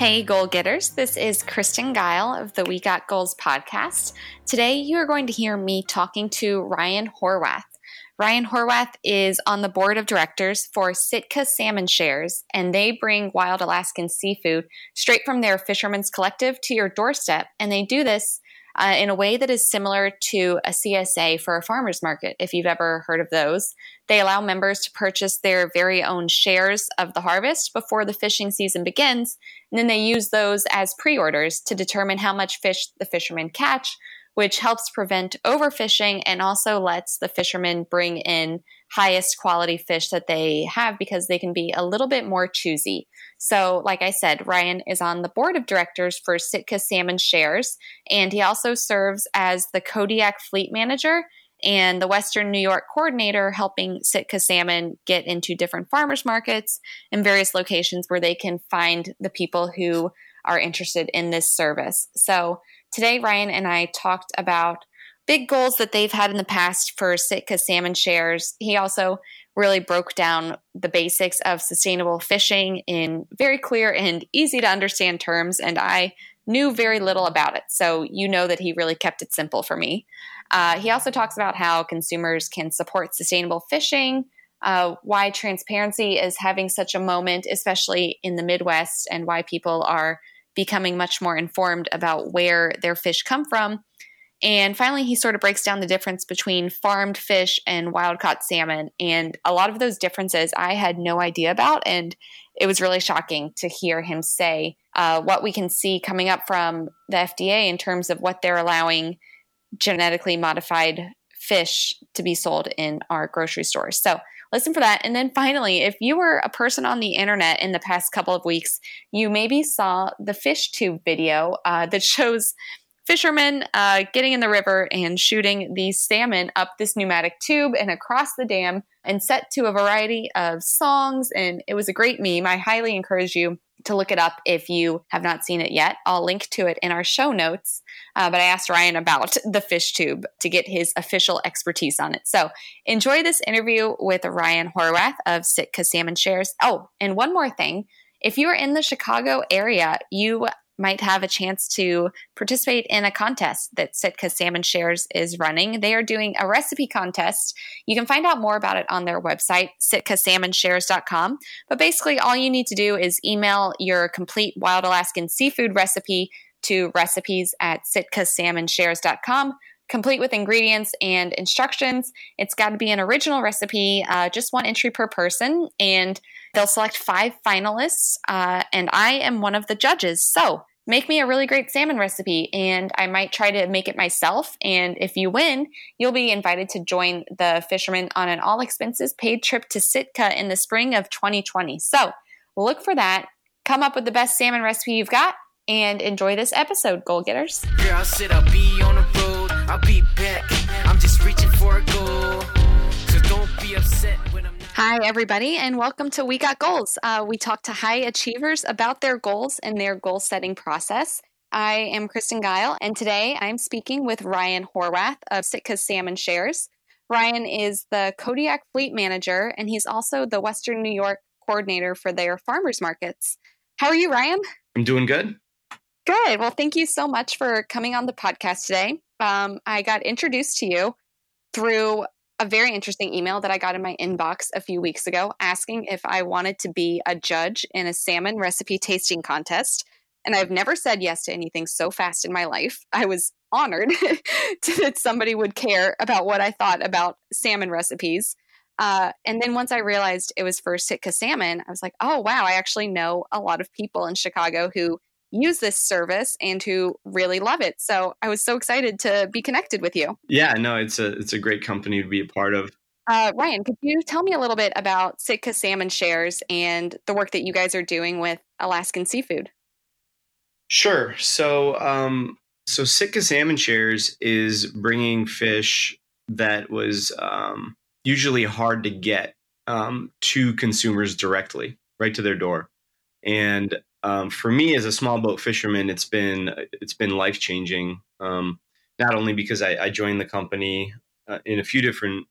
Hey, goal getters. This is Kristen Geil of the We Got Goals podcast. Today, you are going to hear me talking to Ryan Horwath. Ryan Horwath is on the board of directors for Sitka Salmon Shares, and they bring wild Alaskan seafood straight from their Fisherman's Collective to your doorstep. And they do this uh, in a way that is similar to a CSA for a farmer's market, if you've ever heard of those. They allow members to purchase their very own shares of the harvest before the fishing season begins, and then they use those as pre orders to determine how much fish the fishermen catch, which helps prevent overfishing and also lets the fishermen bring in highest quality fish that they have because they can be a little bit more choosy. So, like I said, Ryan is on the board of directors for Sitka Salmon Shares, and he also serves as the Kodiak Fleet Manager and the Western New York coordinator, helping Sitka Salmon get into different farmers markets and various locations where they can find the people who are interested in this service. So, today, Ryan and I talked about big goals that they've had in the past for Sitka salmon shares. He also really broke down the basics of sustainable fishing in very clear and easy to understand terms, and I knew very little about it. So you know that he really kept it simple for me. Uh, he also talks about how consumers can support sustainable fishing, uh, why transparency is having such a moment, especially in the Midwest, and why people are becoming much more informed about where their fish come from and finally, he sort of breaks down the difference between farmed fish and wild caught salmon. And a lot of those differences I had no idea about. And it was really shocking to hear him say uh, what we can see coming up from the FDA in terms of what they're allowing genetically modified fish to be sold in our grocery stores. So listen for that. And then finally, if you were a person on the internet in the past couple of weeks, you maybe saw the fish tube video uh, that shows fishermen uh, getting in the river and shooting these salmon up this pneumatic tube and across the dam and set to a variety of songs. And it was a great meme. I highly encourage you to look it up if you have not seen it yet. I'll link to it in our show notes. Uh, but I asked Ryan about the fish tube to get his official expertise on it. So enjoy this interview with Ryan Horwath of Sitka Salmon Shares. Oh, and one more thing. If you are in the Chicago area, you might have a chance to participate in a contest that Sitka Salmon Shares is running. They are doing a recipe contest. You can find out more about it on their website, sitkasalmonshares.com. But basically, all you need to do is email your complete wild Alaskan seafood recipe to recipes at sitkasalmonshares.com complete with ingredients and instructions. It's got to be an original recipe, uh, just one entry per person, and they'll select five finalists. Uh, and I am one of the judges. So make me a really great salmon recipe and I might try to make it myself. And if you win, you'll be invited to join the fishermen on an all expenses paid trip to Sitka in the spring of 2020. So look for that. Come up with the best salmon recipe you've got and enjoy this episode, goal getters. I'll I'll be on the road, I'll be back. I'm just reaching for a goal. So don't be upset when I'm Hi, everybody, and welcome to We Got Goals. Uh, we talk to high achievers about their goals and their goal setting process. I am Kristen Geil, and today I'm speaking with Ryan Horwath of Sitka Salmon Shares. Ryan is the Kodiak Fleet Manager, and he's also the Western New York coordinator for their farmers markets. How are you, Ryan? I'm doing good. Good. Well, thank you so much for coming on the podcast today. Um, I got introduced to you through a very interesting email that I got in my inbox a few weeks ago asking if I wanted to be a judge in a salmon recipe tasting contest. And I've never said yes to anything so fast in my life. I was honored that somebody would care about what I thought about salmon recipes. Uh, and then once I realized it was for Sitka salmon, I was like, oh, wow, I actually know a lot of people in Chicago who use this service and who really love it. So I was so excited to be connected with you. Yeah, no, it's a it's a great company to be a part of. Uh, Ryan, could you tell me a little bit about Sitka Salmon Shares and the work that you guys are doing with Alaskan seafood? Sure. So, um, so Sitka Salmon Shares is bringing fish that was um, usually hard to get um, to consumers directly, right to their door. And um, for me as a small boat fisherman, it's been it's been life changing. Um, not only because I, I joined the company uh, in a few different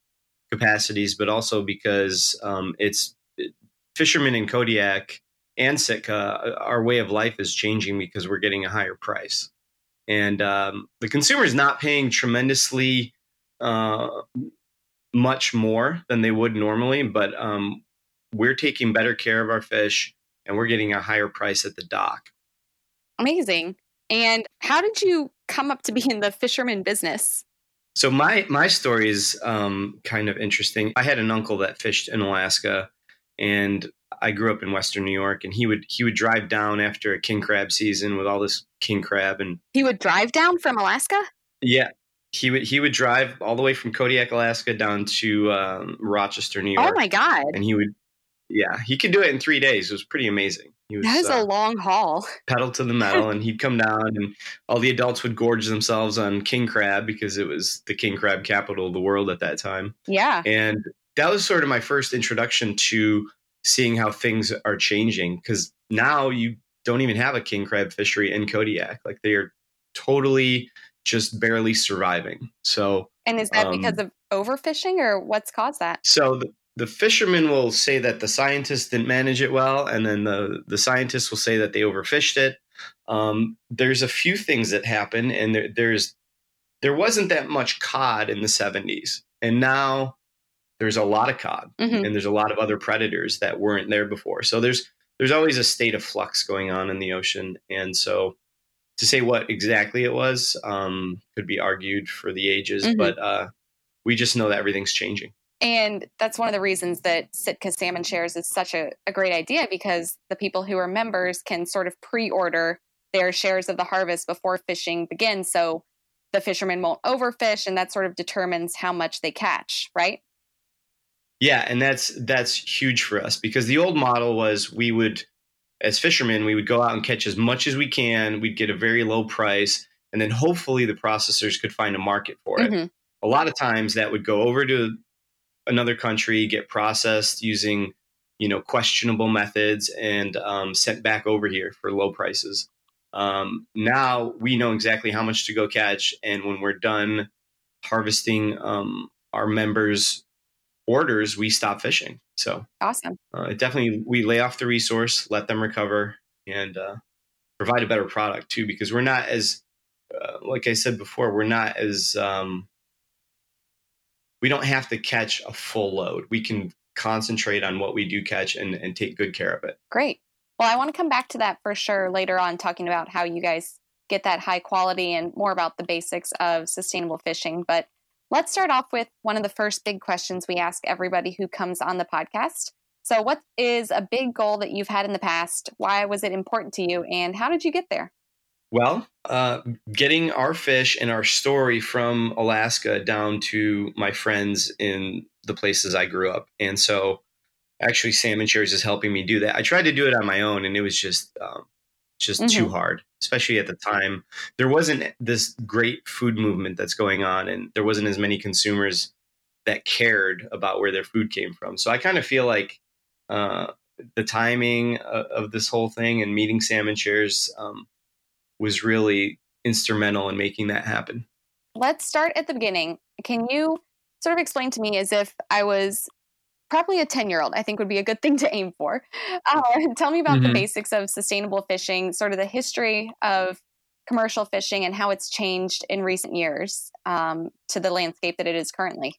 capacities, but also because um, it's it, fishermen in Kodiak and Sitka, our way of life is changing because we're getting a higher price, and um, the consumer is not paying tremendously uh, much more than they would normally, but um, we're taking better care of our fish and we're getting a higher price at the dock. Amazing. And how did you come up to be in the fisherman business? So my my story is um, kind of interesting. I had an uncle that fished in Alaska, and I grew up in Western New York. And he would he would drive down after a king crab season with all this king crab, and he would drive down from Alaska. Yeah, he would he would drive all the way from Kodiak, Alaska, down to um, Rochester, New York. Oh my god! And he would yeah, he could do it in three days. It was pretty amazing. He was, that is uh, a long haul. Pedal to the metal, and he'd come down, and all the adults would gorge themselves on king crab because it was the king crab capital of the world at that time. Yeah, and that was sort of my first introduction to seeing how things are changing. Because now you don't even have a king crab fishery in Kodiak; like they are totally just barely surviving. So, and is that um, because of overfishing, or what's caused that? So the, the fishermen will say that the scientists didn't manage it well, and then the the scientists will say that they overfished it. Um, there's a few things that happen, and there, there's there wasn't that much cod in the 70s, and now there's a lot of cod, mm-hmm. and there's a lot of other predators that weren't there before. So there's there's always a state of flux going on in the ocean, and so to say what exactly it was um, could be argued for the ages, mm-hmm. but uh, we just know that everything's changing. And that's one of the reasons that Sitka Salmon Shares is such a, a great idea because the people who are members can sort of pre order their shares of the harvest before fishing begins. So the fishermen won't overfish, and that sort of determines how much they catch, right? Yeah, and that's that's huge for us because the old model was we would as fishermen we would go out and catch as much as we can, we'd get a very low price, and then hopefully the processors could find a market for it. Mm-hmm. A lot of times that would go over to another country, get processed using you know questionable methods, and um, sent back over here for low prices. Um, now we know exactly how much to go catch, and when we're done harvesting um, our members' orders, we stop fishing. So awesome! Uh, definitely, we lay off the resource, let them recover, and uh, provide a better product too. Because we're not as, uh, like I said before, we're not as um, we don't have to catch a full load. We can concentrate on what we do catch and, and take good care of it. Great. Well, I want to come back to that for sure later on, talking about how you guys get that high quality and more about the basics of sustainable fishing. But let's start off with one of the first big questions we ask everybody who comes on the podcast. So, what is a big goal that you've had in the past? Why was it important to you? And how did you get there? Well, uh, getting our fish and our story from Alaska down to my friends in the places I grew up. And so actually Salmon Shares is helping me do that. I tried to do it on my own and it was just um, just mm-hmm. too hard, especially at the time. There wasn't this great food movement that's going on and there wasn't as many consumers that cared about where their food came from. So I kind of feel like uh, the timing of, of, this whole thing and meeting Salmon Shares um, was really instrumental in making that happen. Let's start at the beginning. Can you sort of explain to me as if I was probably a 10 year old, I think would be a good thing to aim for. Uh, tell me about mm-hmm. the basics of sustainable fishing, sort of the history of commercial fishing and how it's changed in recent years um, to the landscape that it is currently.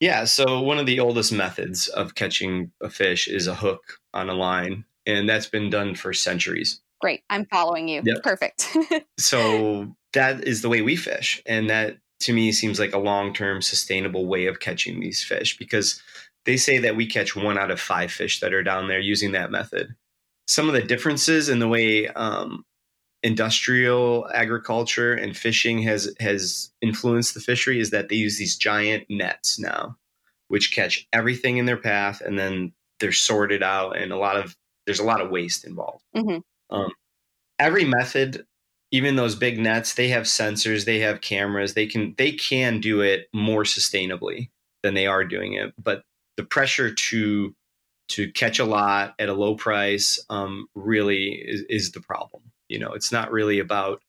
Yeah, so one of the oldest methods of catching a fish is a hook on a line, and that's been done for centuries. Great. I'm following you. Yep. Perfect. so that is the way we fish. And that to me seems like a long term sustainable way of catching these fish because they say that we catch one out of five fish that are down there using that method. Some of the differences in the way um, industrial agriculture and fishing has has influenced the fishery is that they use these giant nets now, which catch everything in their path, and then they're sorted out, and a lot of there's a lot of waste involved. Mm-hmm. Um, every method, even those big nets, they have sensors, they have cameras, they can they can do it more sustainably than they are doing it. But the pressure to to catch a lot at a low price um, really is, is the problem. You know, it's not really about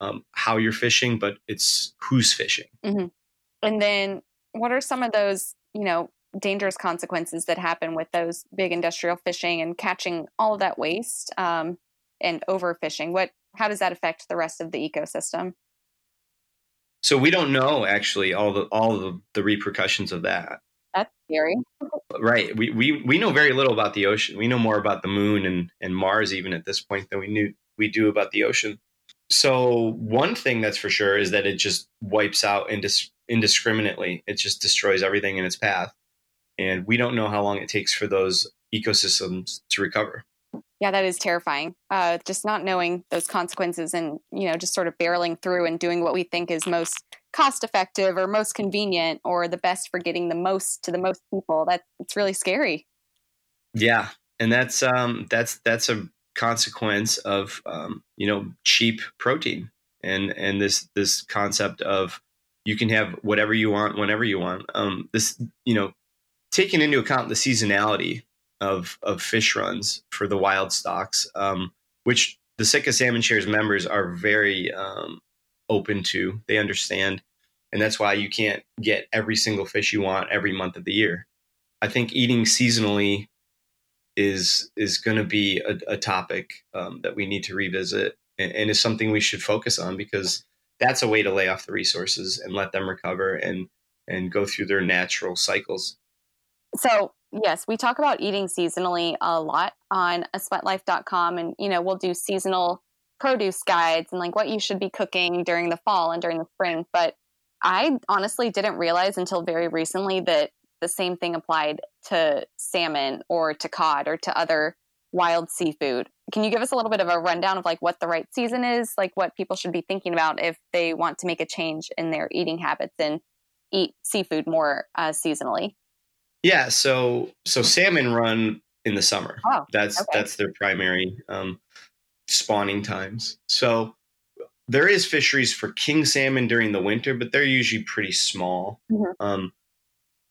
um, how you're fishing, but it's who's fishing. Mm-hmm. And then, what are some of those you know dangerous consequences that happen with those big industrial fishing and catching all of that waste um, and overfishing. What how does that affect the rest of the ecosystem? So we don't know actually all the all the, the repercussions of that. That's scary. right. We, we we know very little about the ocean. We know more about the moon and, and Mars even at this point than we knew we do about the ocean. So one thing that's for sure is that it just wipes out indis- indiscriminately. It just destroys everything in its path. And we don't know how long it takes for those ecosystems to recover. Yeah, that is terrifying. Uh, just not knowing those consequences and, you know, just sort of barreling through and doing what we think is most cost effective or most convenient or the best for getting the most to the most people. That it's really scary. Yeah. And that's um that's that's a consequence of um, you know cheap protein and and this this concept of you can have whatever you want whenever you want. Um, this you know taking into account the seasonality of of fish runs for the wild stocks, um, which the Sitka Salmon Shares members are very um, open to. They understand, and that's why you can't get every single fish you want every month of the year. I think eating seasonally is is going to be a, a topic um, that we need to revisit and, and is something we should focus on because that's a way to lay off the resources and let them recover and and go through their natural cycles. So yes, we talk about eating seasonally a lot on a sweatlife.com and you know, we'll do seasonal produce guides and like what you should be cooking during the fall and during the spring. But I honestly didn't realize until very recently that the same thing applied to salmon or to cod or to other wild seafood. Can you give us a little bit of a rundown of like what the right season is, like what people should be thinking about if they want to make a change in their eating habits and eat seafood more uh, seasonally? Yeah, so so salmon run in the summer. Oh, that's okay. that's their primary um, spawning times. So there is fisheries for king salmon during the winter, but they're usually pretty small. Mhm. Um,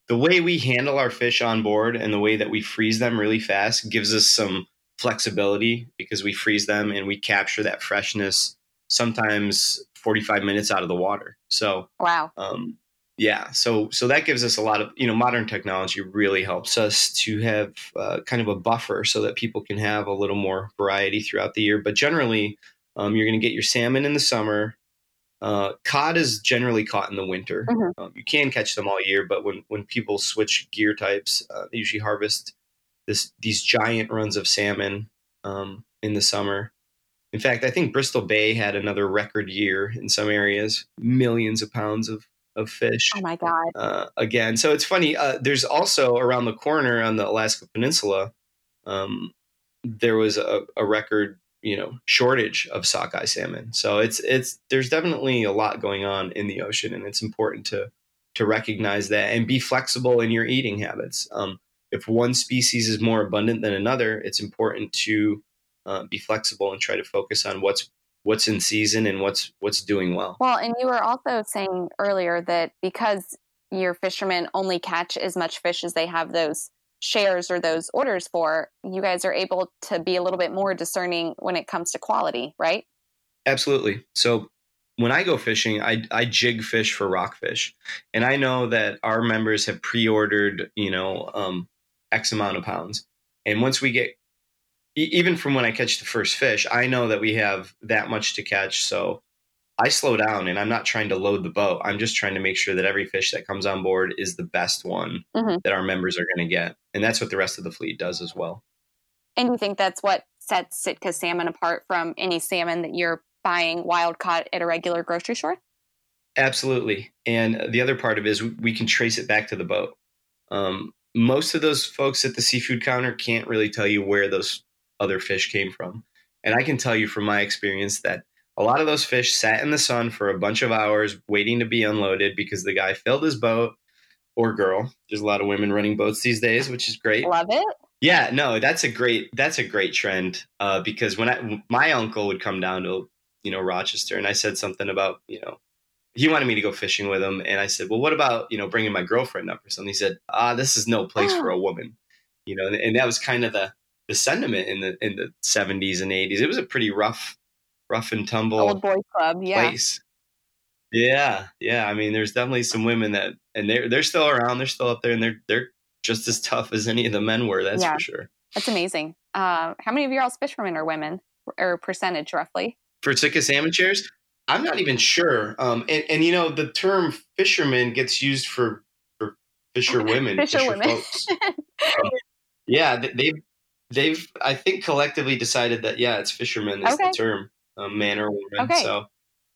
the way we handle our fish on board and the way that we freeze them really fast gives us some flexibility because we freeze them and we capture that freshness sometimes 45 minutes out of the water. So Wow. um, yeah so so that gives us a lot of you know modern technology really helps us to have uh, kind of a buffer so that people can have a little more variety throughout the year. But generally um, you're going to get your salmon in the summer. Uh, cod is generally caught in the winter. Mhm. um, you can catch them all year but when when people switch gear types uh, they usually harvest this these giant runs of salmon um, in the summer. In fact i think bristol bay had another record year in some areas millions of pounds of of fish Oh my God. uh, again. So it's funny. Uh, there's also around the corner on the Alaska Peninsula, um, there was a, a record, you know, shortage of sockeye salmon. So it's it's there's definitely a lot going on in the ocean, and it's important to to recognize that and be flexible in your eating habits. Um, if one species is more abundant than another, it's important to uh, be flexible and try to focus on what's what's in season and what's what's doing well. Well, and you were also saying earlier that because your fishermen only catch as much fish as they have those shares or those orders for, you guys are able to be a little bit more discerning when it comes to quality, right? Absolutely. So when I go fishing, I, I jig fish for rockfish, and I know that our members have pre-ordered, you know, um, X amount of pounds, and once we get, even from when I catch the first fish, I know that we have that much to catch. So I slow down, and I'm not trying to load the boat. I'm just trying to make sure that every fish that comes on board is the best one Mhm. that our members are going to get, and that's what the rest of the fleet does as well. And you think that's what sets Sitka salmon apart from any salmon that you're buying wild caught at a regular grocery store? Absolutely. And the other part of it is we can trace it back to the boat. Um, most of those folks at the seafood counter can't really tell you where those other fish came from. And I can tell you from my experience that a lot of those fish sat in the sun for a bunch of hours waiting to be unloaded because the guy filled his boat or girl. There's a lot of women running boats these days, which is great. Love it. Yeah, no, that's a great that's a great trend uh, because when I my uncle would come down to you know Rochester and I said something about you know he wanted me to go fishing with him and I said well what about you know bringing my girlfriend up or something he said ah this is no place for a woman you know and, and that was kind of the the sentiment in the in the 70s and 80s it was a pretty rough rough and tumble Old boys club. Yeah. place yeah yeah I mean there's definitely some women that and they're they're still around they're still up there and they're they're just as tough as any of the men were. That's Yeah. for sure. That's amazing. Uh, how many of your all's fishermen are women, or percentage roughly? For Salmon Shares, I'm not even sure. Um, and, and you know, the term fisherman gets used for for fisher women, Fisher women. folks. Um, yeah, th- they've they've I think collectively decided that yeah, it's fisherman is Okay. the term, um, man or woman. Okay. So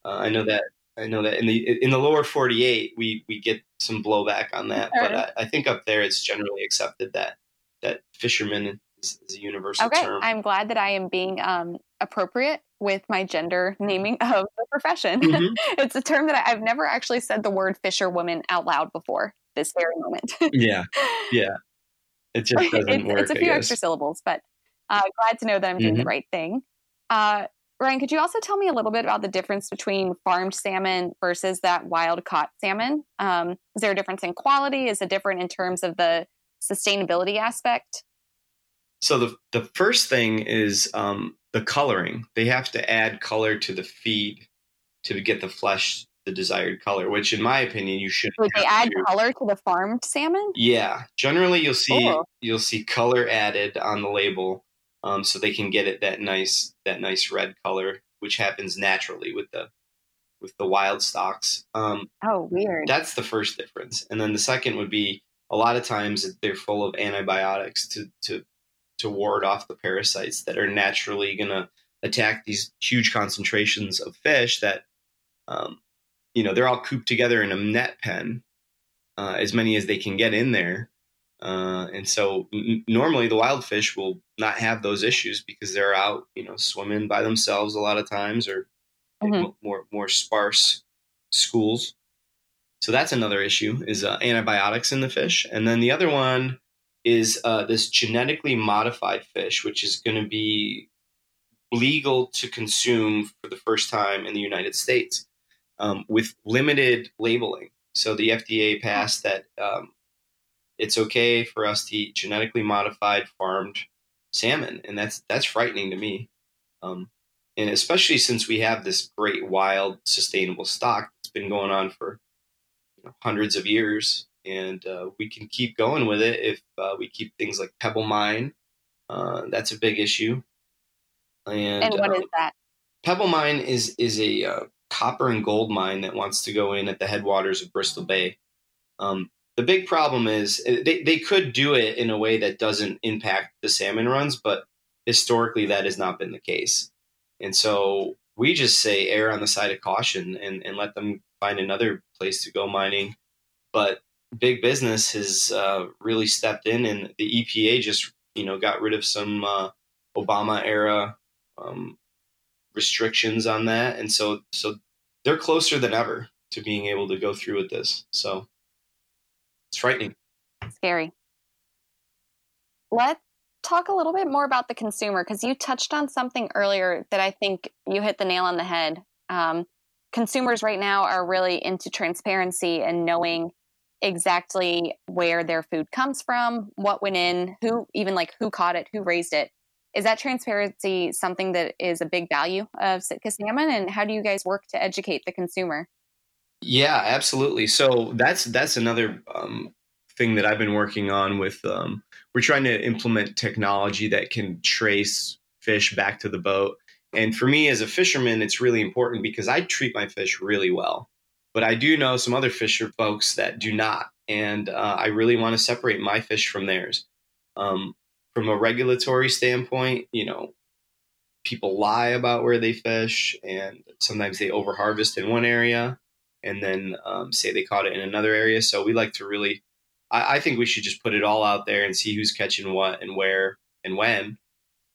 uh, I know that I know that in the in the lower 48 we we get some blowback on that, but I, I think up there it's generally accepted that that fisherman is, is a universal Okay, term. I'm glad that I am being um, appropriate with my gender naming of the profession. Mhm. it's a term that I, I've never actually said the word fisherwoman out loud before this very moment. yeah, yeah. It just doesn't it's, work. it's a few extra syllables, but uh, glad to know that I'm doing the Mhm. right thing. Uh, Ryan, could you also tell me a little bit about the difference between farmed salmon versus that wild caught salmon? Um, is there a difference in quality? Is it different in terms of the sustainability aspect? So the the first thing is um, the coloring. They have to add color to the feed to get the flesh the desired color. Which, in my opinion, you should. Would they add color to the farmed salmon? Yeah, generally you'll see Cool. you'll see color added on the label, um, so they can get it that nice that nice red color, which happens naturally with the with the wild stocks. Um, Oh, weird. that's the first difference, and then the second would be a lot of times they're full of antibiotics to to to ward off the parasites that are naturally going to attack these huge concentrations of fish that um, you know they're all cooped together in a net pen uh, as many as they can get in there. Uh, and so n- normally the wild fish will not have those issues because they're out you know swimming by themselves a lot of times or Mhm. more more sparse schools. So that's another issue is uh, antibiotics in the fish. And then the other one is uh, this genetically modified fish which is going to be legal to consume for the first time in the united states um, with limited labeling. So the fda passed that um, it's okay for us to eat genetically modified farmed salmon and that's that's frightening to me. Um, and especially since we have this great wild sustainable stock that's been going on for you know, hundreds of years and uh, we can keep going with it if uh, we keep things like pebble mine uh, that's a big issue. And, and what um, is that? Pebble Mine is is a uh, copper and gold mine that wants to go in at the headwaters of Bristol Bay. Um, the big problem is uh, they, they could do it in a way that doesn't impact the salmon runs, but historically that has not been the case. And so we just say err on the side of caution and, and let them find another place to go mining. But big business has uh, really stepped in, and the EPA just you know got rid of some uh, Obama era um, restrictions on that, and so so they're closer than ever to being able to go through with this. So it's frightening. Scary. Let's talk a little bit more about the consumer because you touched on something earlier that I think you hit the nail on the head. Um, consumers right now are really into transparency and knowing exactly where their food comes from, what went in, who even like who caught it, who raised it. Is that transparency something that is a big value of Sitka salmon? And how do you guys work to educate the consumer? Yeah, absolutely. So that's that's another um, thing that I've been working on with. Um, we're trying to implement technology that can trace fish back to the boat. And for me as a fisherman, it's really important because I treat my fish really well. But I do know some other fisher folks that do not, and uh, I really want to separate my fish from theirs. Um, from a regulatory standpoint, you know, people lie about where they fish, and sometimes they overharvest in one area and then um, say they caught it in another area. So we like to really, I, I, think we should just put it all out there and see who's catching what and where and when.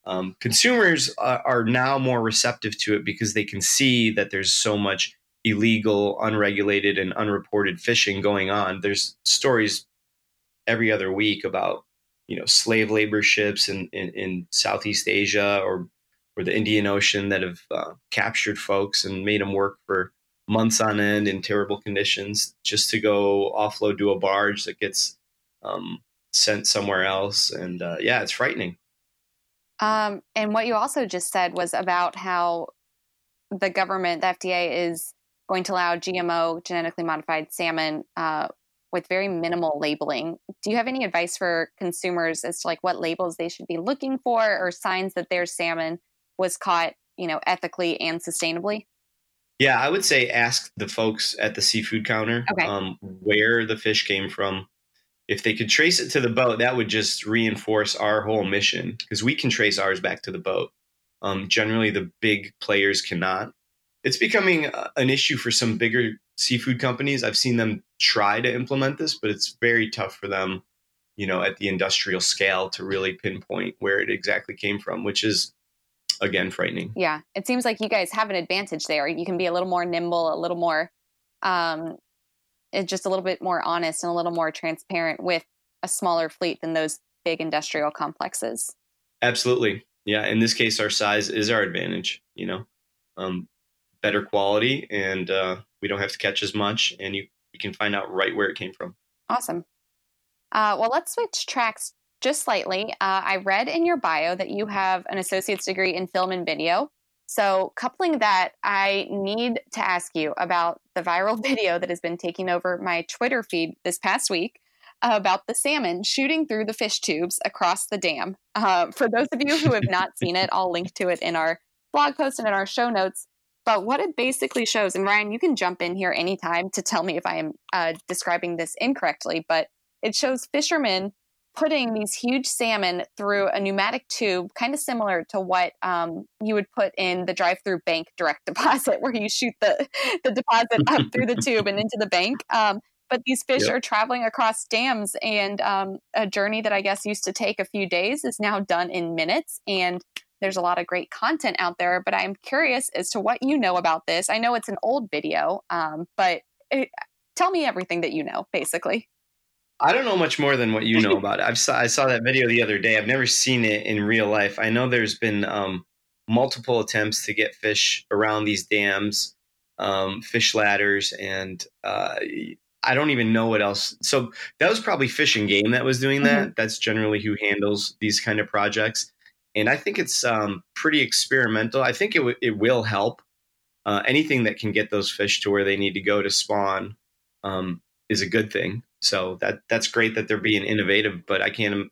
Um, consumers are, are now more receptive to it because they can see that there's so much illegal, unregulated, and unreported fishing going on. There's stories every other week about you know slave labor ships in, in, in Southeast Asia or or the Indian Ocean that have uh, captured folks and made them work for months on end in terrible conditions just to go offload to a barge that gets um, sent somewhere else. And uh, yeah, it's frightening. Um, and what you also just said was about how the government, the FDA, is going to allow GMO, genetically modified salmon, uh, with very minimal labeling. Do you have any advice for consumers as to like what labels they should be looking for or signs that their salmon was caught, you know, ethically and sustainably? Yeah, I would say ask the folks at the seafood counter okay. um, where the fish came from. If they could trace it to the boat, that would just reinforce our whole mission because we can trace ours back to the boat. Um, generally, the big players cannot. It's becoming an issue for some bigger seafood companies. I've seen them try to implement this, but it's very tough for them, you know, at the industrial scale to really pinpoint where it exactly came from, which is again frightening. Yeah, it seems like you guys have an advantage there. You can be a little more nimble, a little more, um, just a little bit more honest and a little more transparent with a smaller fleet than those big industrial complexes. Absolutely, yeah. In this case, our size is our advantage. You know, um, better quality, and uh, we don't have to catch as much, and you you can find out right where it came from. Awesome. Uh, well, let's switch tracks just slightly. Uh, I read in your bio that you have an associate's degree in film and video. So, coupling that, I need to ask you about the viral video that has been taking over my Twitter feed this past week about the salmon shooting through the fish tubes across the dam. Uh, for those of you who have not seen it, I'll link to it in our blog post and in our show notes. But what it basically shows, and Ryan, you can jump in here anytime to tell me if I am uh, describing this incorrectly, but it shows fishermen putting these huge salmon through a pneumatic tube, kind of similar to what um, you would put in the drive-through bank direct deposit, where you shoot the the deposit up through the tube and into the bank. Um, but these fish yep. are traveling across dams, and um, a journey that I guess used to take a few days is now done in minutes. And there's a lot of great content out there. But I'm curious as to what you know about this. I know it's an old video, um, but it, tell me everything that you know, basically. I don't know much more than what you know about it. I've saw, I saw that video the other day. I've never seen it in real life. I know there's been um, multiple attempts to get fish around these dams, um, fish ladders, and uh, I don't even know what else. So that was probably Fish and Game that was doing that. Mm-hmm. That's generally who handles these kind of projects, and I think it's um, pretty experimental. I think it w- it will help. Uh, anything that can get those fish to where they need to go to spawn um, is a good thing. So that that's great that they're being innovative, but I can't.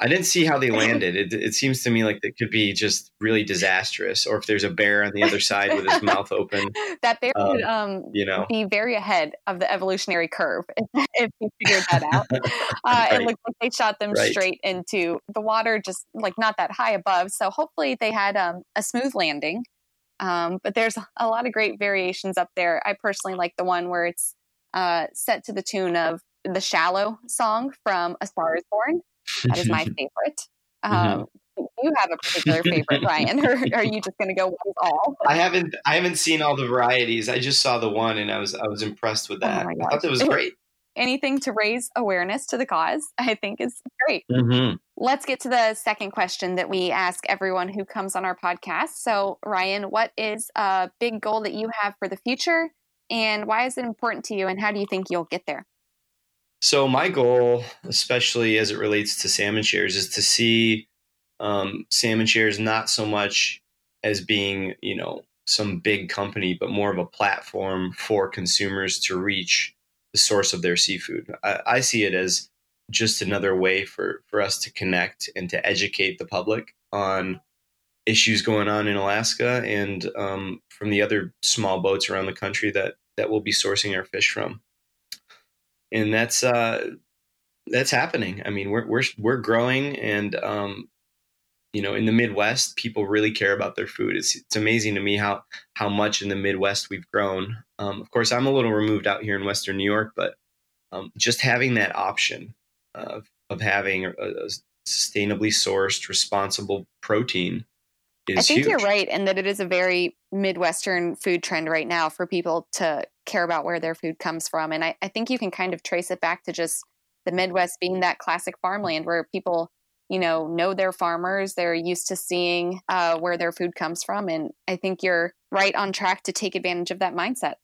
I didn't see how they landed. It, it seems to me like it could be just really disastrous, or if there's a bear on the other side with his mouth open. That bear um, would, um, you know, be very ahead of the evolutionary curve if, you figured that out. Uh, right. It looked like they shot them right. straight into the water, just like not that high above. So hopefully they had um, a smooth landing. Um, but there's a lot of great variations up there. I personally like the one where it's uh, set to the tune of the Shallow song from A Star is Born. That is my favorite. Mm-hmm. Um, mm-hmm. You have a particular favorite, Ryan, or are you just going to go with all? I haven't. I haven't seen all the varieties. I just saw the one, and I was I was impressed with oh that. Oh I thought that was great. Anything to raise awareness to the cause, I think, is great. Mm-hmm. Let's get to the second question that we ask everyone who comes on our podcast. So, Ryan, what is a big goal that you have for the future and why is it important to you and how do you think you'll get there? So, my goal, especially as it relates to salmon shares, is to see um, salmon shares not so much as being, you know, some big company, but more of a platform for consumers to reach the source of their seafood. I, I see it as just another way for, for us to connect and to educate the public on issues going on in Alaska and um, from the other small boats around the country that that we'll be sourcing our fish from. And that's uh, that's happening. I mean, we're we're we're growing, and um, you know, in the Midwest, people really care about their food. It's it's amazing to me how how much in the Midwest we've grown. Um, of course, I'm a little removed out here in Western New York, but um, just having that option of of having a, a sustainably sourced, responsible protein is I think huge. you're right, and that it is a very Midwestern food trend right now for people to care about where their food comes from. And I, I think you can kind of trace it back to just the Midwest being that classic farmland where people, you know, know their farmers. They're used to seeing uh, where their food comes from. And I think you're right on track to take advantage of that mindset.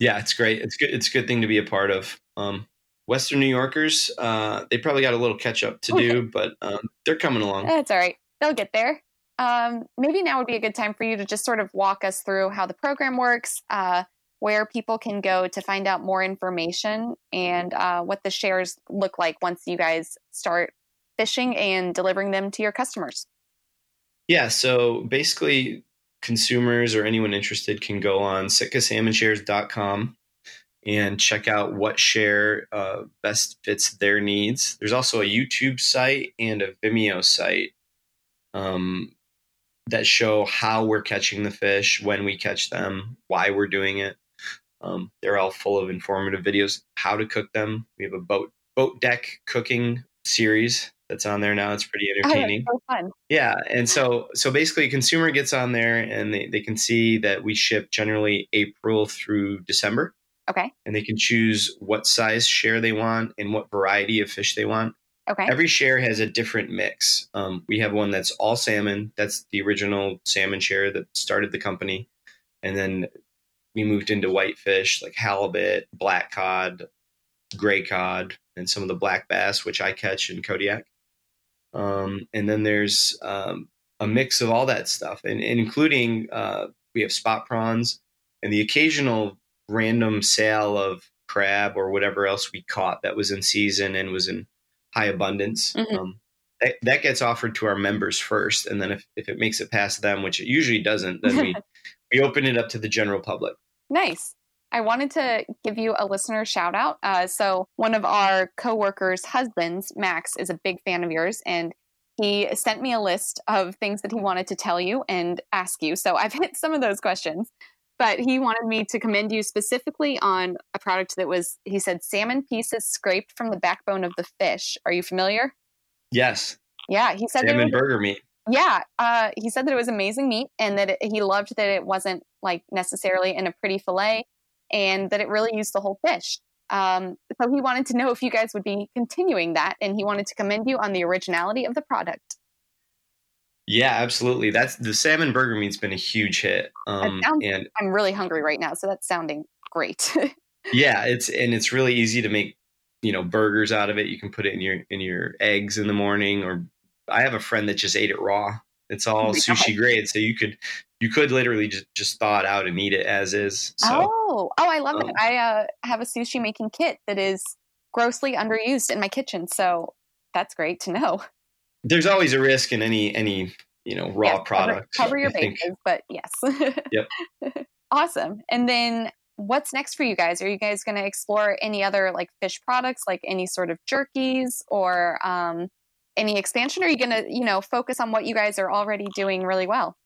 Yeah, it's great. It's good. It's a good thing to be a part of. Um, Western New Yorkers, uh, they probably got a little catch up to do, but um, they're coming along. That's all right. They'll get there um, maybe now would be a good time for you to just sort of walk us through how the program works, uh, where people can go to find out more information and uh, what the shares look like once you guys start fishing and delivering them to your customers. Yeah, so basically, consumers or anyone interested can go on sitkasalmonshares.com and check out what share uh, best fits their needs. There's also a YouTube site and a Vimeo site um, that show how we're catching the fish, when we catch them, why we're doing it. Um, they're all full of informative videos, how to cook them. We have a boat boat deck cooking series that's on there now. It's pretty oh, entertaining. Oh, so fun. Yeah, and so so basically, a consumer gets on there and they, they can see that we ship generally April through December. Okay. And they can choose what size share they want and what variety of fish they want. Okay. Every share has a different mix. Um, we have one that's all salmon. That's the original salmon share that started the company. And then we moved into whitefish like halibut, black cod, gray cod, and some of the black bass, which I catch in Kodiak. Um, and then there's um, a mix of all that stuff, and, and including uh, we have spot prawns and the occasional random sale of crab or whatever else we caught that was in season and was in high abundance. Mm-hmm. Um, that, that, gets offered to our members first, and then if, if it makes it past them, which it usually doesn't, then we we open it up to the general public. Nice. I wanted to give you a listener shout out. Uh, so, one of our coworkers' husbands, Max, is a big fan of yours, and he sent me a list of things that he wanted to tell you and ask you. So, I've hit some of those questions, but he wanted me to commend you specifically on a product that was, he said, salmon pieces scraped from the backbone of the fish. Are you familiar? Yes. Yeah, he said salmon was, burger meat. Yeah, uh, he said that it was amazing meat and that it, he loved that it wasn't like necessarily in a pretty fillet and that it really used the whole fish. Um, so he wanted to know if you guys would be continuing that, and he wanted to commend you on the originality of the product. Yeah, absolutely. That's the salmon burger meat's been a huge hit. Um, sounds, and I'm really hungry right now, so that's sounding great. yeah, it's and it's really easy to make you know burgers out of it. You can put it in your in your eggs in the morning, or I have a friend that just ate it raw. It's all oh sushi grade, so you could you could literally just, just thaw it out and eat it as is. So, oh, oh, I love um, it. I uh, have a sushi making kit that is grossly underused in my kitchen, so that's great to know. There's always a risk in any any you know raw yes, product. Cover, cover your bases, but yes. yep. awesome. And then what's next for you guys? Are you guys going to explore any other like fish products, like any sort of jerkies or um, any expansion? Or are you going to you know focus on what you guys are already doing really well?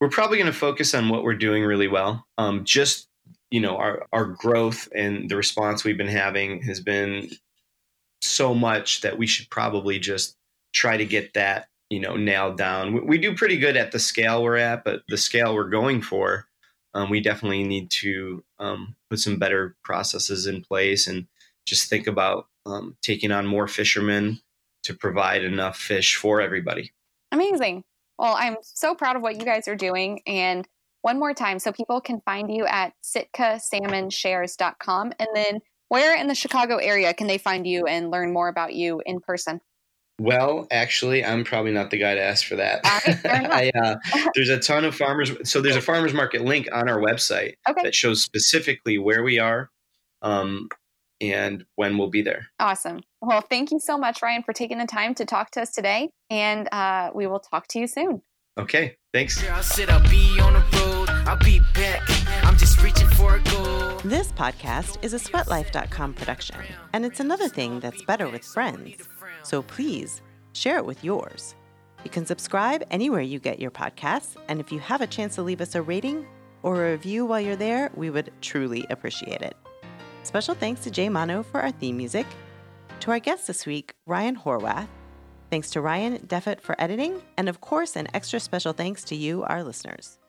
We're probably going to focus on what we're doing really well. Um, just you know, our our growth and the response we've been having has been so much that we should probably just try to get that you know nailed down. We, we do pretty good at the scale we're at, but the scale we're going for, um, we definitely need to um, put some better processes in place and just think about um, taking on more fishermen to provide enough fish for everybody. Amazing. Well, I'm so proud of what you guys are doing. And one more time, so people can find you at sitkasalmonshares.com. And then where in the Chicago area can they find you and learn more about you in person? Well, actually, I'm probably not the guy to ask for that. Right, I, uh, there's a ton of farmers. So there's a farmers market link on our website okay. that shows specifically where we are. Um, and when we'll be there. Awesome. Well, thank you so much, Ryan, for taking the time to talk to us today. And uh, we will talk to you soon. Okay. Thanks. This podcast is a sweatlife.com production, and it's another thing that's better with friends. So please share it with yours. You can subscribe anywhere you get your podcasts, and if you have a chance to leave us a rating or a review while you're there, we would truly appreciate it. Special thanks to Jay Mano for our theme music. To our guest this week, Ryan Horwath. Thanks to Ryan Deffett for editing. And of course, an extra special thanks to you, our listeners.